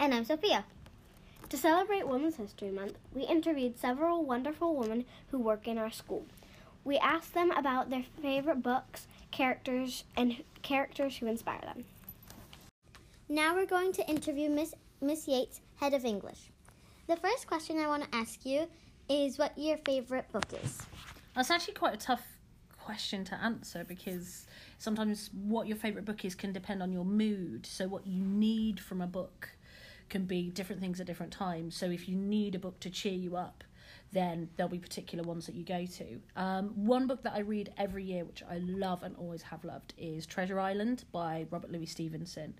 And I'm Sophia. To celebrate Women's History Month, we interviewed several wonderful women who work in our school. We asked them about their favorite books, characters, and characters who inspire them. Now we're going to interview Miss Miss Yates, head of English. The first question I want to ask you is what your favorite book is. That's actually quite a tough question to answer because sometimes what your favourite book is can depend on your mood. So, what you need from a book can be different things at different times. So, if you need a book to cheer you up, then there'll be particular ones that you go to. Um, one book that I read every year, which I love and always have loved, is Treasure Island by Robert Louis Stevenson,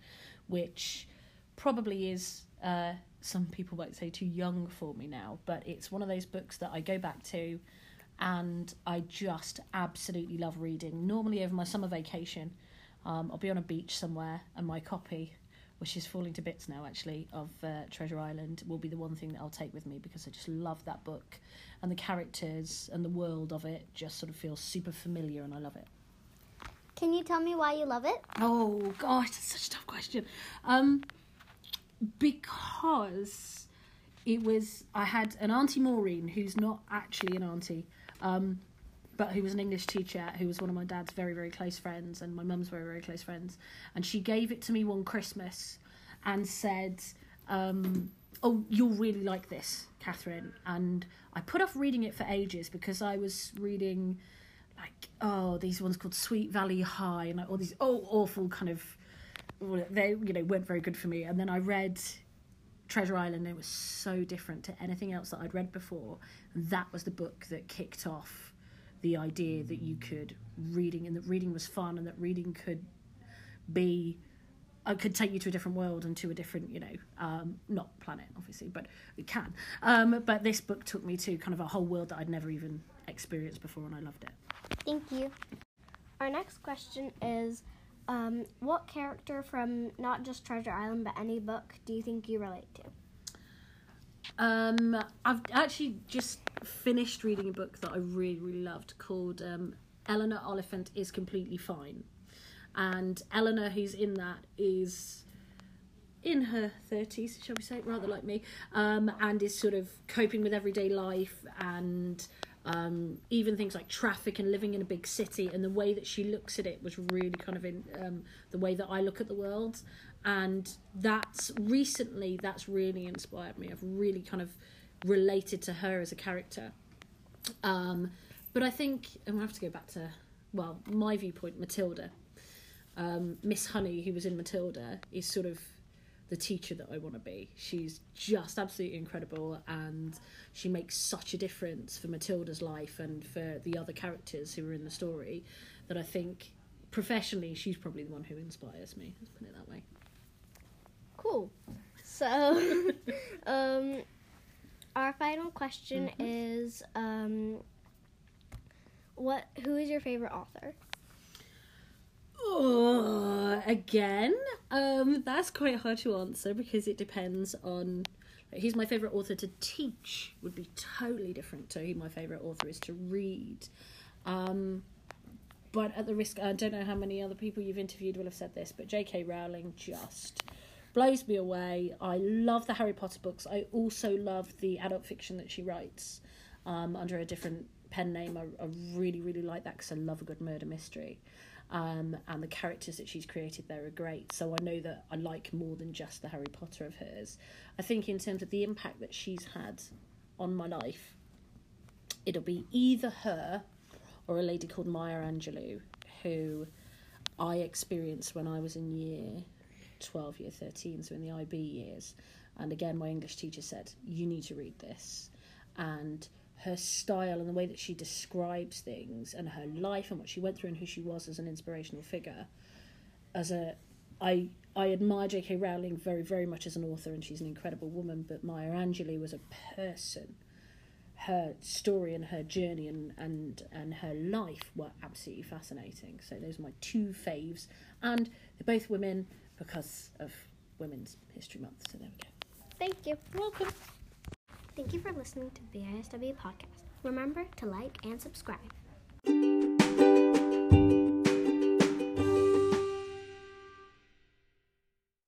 which probably is. Uh, some people might say too young for me now, but it's one of those books that I go back to and I just absolutely love reading. Normally, over my summer vacation, um, I'll be on a beach somewhere, and my copy, which is falling to bits now actually, of uh, Treasure Island, will be the one thing that I'll take with me because I just love that book, and the characters and the world of it just sort of feels super familiar, and I love it. Can you tell me why you love it? Oh gosh, that's such a tough question. Um, because it was I had an auntie Maureen who's not actually an auntie, um, but who was an English teacher who was one of my dad's very very close friends and my mum's very very close friends, and she gave it to me one Christmas, and said. Um, oh, you'll really like this, Catherine. And I put off reading it for ages because I was reading, like, oh, these ones called Sweet Valley High and like, all these oh awful kind of they you know weren't very good for me. And then I read Treasure Island. And it was so different to anything else that I'd read before. And that was the book that kicked off the idea that you could reading and that reading was fun and that reading could be I could take you to a different world and to a different, you know, um, not planet, obviously, but it can. Um, but this book took me to kind of a whole world that I'd never even experienced before, and I loved it. Thank you. Our next question is um, what character from not just Treasure Island but any book do you think you relate to? Um, I've actually just finished reading a book that I really, really loved called um, Eleanor Oliphant is Completely Fine. And Eleanor, who's in that, is in her 30s, shall we say, rather like me, um, and is sort of coping with everyday life and um, even things like traffic and living in a big city and the way that she looks at it was really kind of in um, the way that I look at the world and that's recently that's really inspired me I've really kind of related to her as a character um, but I think I'm gonna have to go back to well my viewpoint Matilda um, Miss Honey who was in Matilda is sort of the teacher that I want to be. She's just absolutely incredible and she makes such a difference for Matilda's life and for the other characters who are in the story that I think professionally she's probably the one who inspires me. Let's put it that way. So, um, our final question Mhm. is um, what? Who is your favorite author? Oh, again, um, that's quite hard to answer because it depends on. He's my favourite author to teach would be totally different to who my favourite author is to read. Um, but at the risk, I don't know how many other people you've interviewed will have said this, but J.K. Rowling just blows me away. I love the Harry Potter books. I also love the adult fiction that she writes um, under a different pen name. I, I really, really like that because I love a good murder mystery um, and the characters that she's created there are great. So I know that I like more than just the Harry Potter of hers. I think in terms of the impact that she's had on my life, it'll be either her or a lady called Maya Angelou, who I experienced when I was in year 12, year 13, so in the IB years. And again, my English teacher said, You need to read this. And her style and the way that she describes things and her life and what she went through and who she was as an inspirational figure as a I I admire J.K. Rowling very very much as an author and she's an incredible woman but Maya Angelou was a person her story and her journey and, and, and her life were absolutely fascinating. So those are my two faves. And they're both women because of Women's History Month. So there we go. Thank you. Welcome. Thank you for listening to the ISW podcast. Remember to like and subscribe.